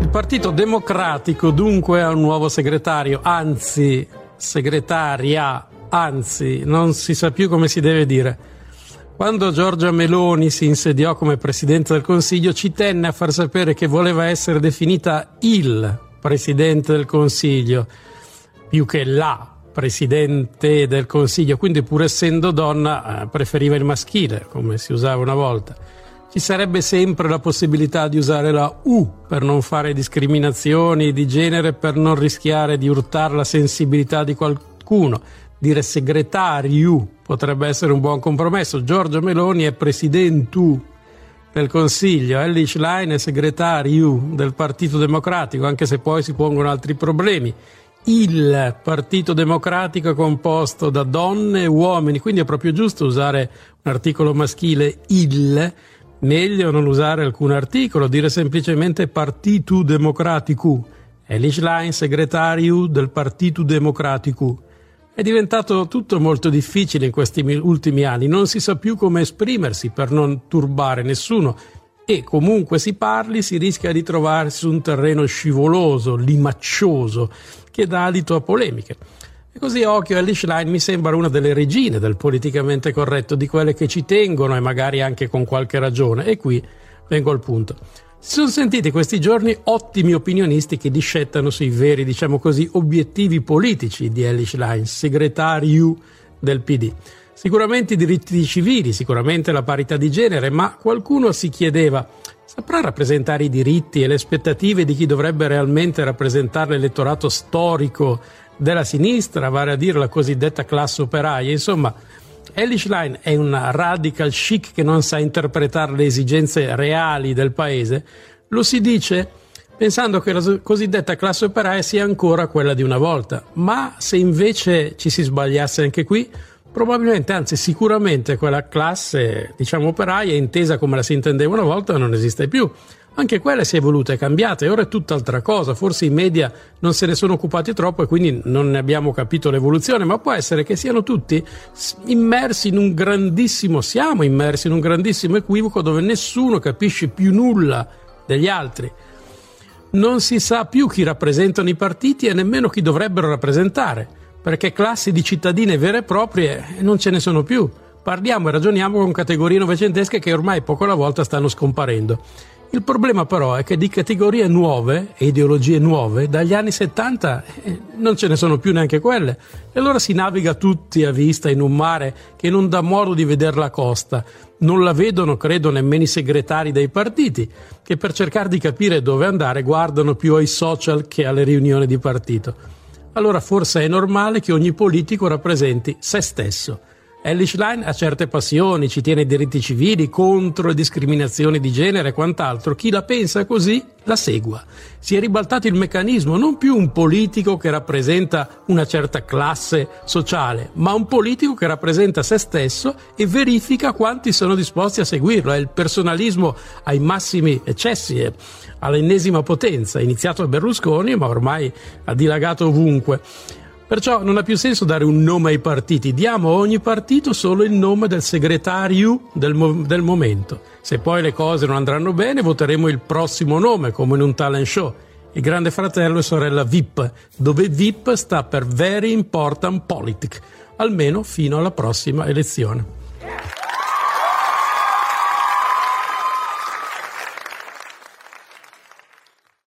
Il Partito Democratico dunque ha un nuovo segretario, anzi segretaria, anzi non si sa più come si deve dire. Quando Giorgia Meloni si insediò come Presidente del Consiglio ci tenne a far sapere che voleva essere definita il Presidente del Consiglio, più che la Presidente del Consiglio, quindi pur essendo donna eh, preferiva il maschile, come si usava una volta ci sarebbe sempre la possibilità di usare la U per non fare discriminazioni di genere, per non rischiare di urtare la sensibilità di qualcuno. Dire segretario potrebbe essere un buon compromesso. Giorgio Meloni è presidente del Consiglio, Ellie Schlein è segretario del Partito Democratico, anche se poi si pongono altri problemi. Il Partito Democratico è composto da donne e uomini, quindi è proprio giusto usare un articolo maschile il Meglio non usare alcun articolo, dire semplicemente Partito Democratico. Elish Line, segretario del Partito Democratico. È diventato tutto molto difficile in questi ultimi anni, non si sa più come esprimersi per non turbare nessuno e comunque si parli si rischia di trovarsi su un terreno scivoloso, limaccioso, che dà adito a polemiche. E così occhio a Lish Line mi sembra una delle regine del politicamente corretto, di quelle che ci tengono e magari anche con qualche ragione. E qui vengo al punto. Si sono sentiti questi giorni ottimi opinionisti che discettano sui veri, diciamo così, obiettivi politici di Elish Line, segretario del PD. Sicuramente i diritti civili, sicuramente la parità di genere, ma qualcuno si chiedeva saprà rappresentare i diritti e le aspettative di chi dovrebbe realmente rappresentare l'elettorato storico della sinistra, vale a dire la cosiddetta classe operaia. Insomma, Elish Line è un radical chic che non sa interpretare le esigenze reali del paese. Lo si dice pensando che la cosiddetta classe operaia sia ancora quella di una volta. Ma se invece ci si sbagliasse anche qui, probabilmente, anzi sicuramente quella classe, diciamo operaia, intesa come la si intendeva una volta, non esiste più. Anche quella si è evoluta e cambiata e ora è tutt'altra cosa. Forse i media non se ne sono occupati troppo e quindi non ne abbiamo capito l'evoluzione, ma può essere che siano tutti immersi in un grandissimo, siamo immersi in un grandissimo equivoco dove nessuno capisce più nulla degli altri. Non si sa più chi rappresentano i partiti e nemmeno chi dovrebbero rappresentare, perché classi di cittadine vere e proprie non ce ne sono più. Parliamo e ragioniamo con categorie novecentesche che ormai poco alla volta stanno scomparendo. Il problema però è che di categorie nuove e ideologie nuove dagli anni 70 eh, non ce ne sono più neanche quelle e allora si naviga tutti a vista in un mare che non dà modo di vedere la costa. Non la vedono, credo, nemmeno i segretari dei partiti, che per cercare di capire dove andare guardano più ai social che alle riunioni di partito. Allora forse è normale che ogni politico rappresenti se stesso Elish Line ha certe passioni, ci tiene ai diritti civili, contro le discriminazioni di genere e quant'altro. Chi la pensa così la segua. Si è ribaltato il meccanismo, non più un politico che rappresenta una certa classe sociale, ma un politico che rappresenta se stesso e verifica quanti sono disposti a seguirlo. È il personalismo ai massimi eccessi, all'ennesima potenza, iniziato da Berlusconi, ma ormai ha dilagato ovunque. Perciò non ha più senso dare un nome ai partiti, diamo a ogni partito solo il nome del segretario del, mo- del momento. Se poi le cose non andranno bene, voteremo il prossimo nome, come in un talent show. Il grande fratello e sorella VIP, dove VIP sta per Very Important Politic, almeno fino alla prossima elezione.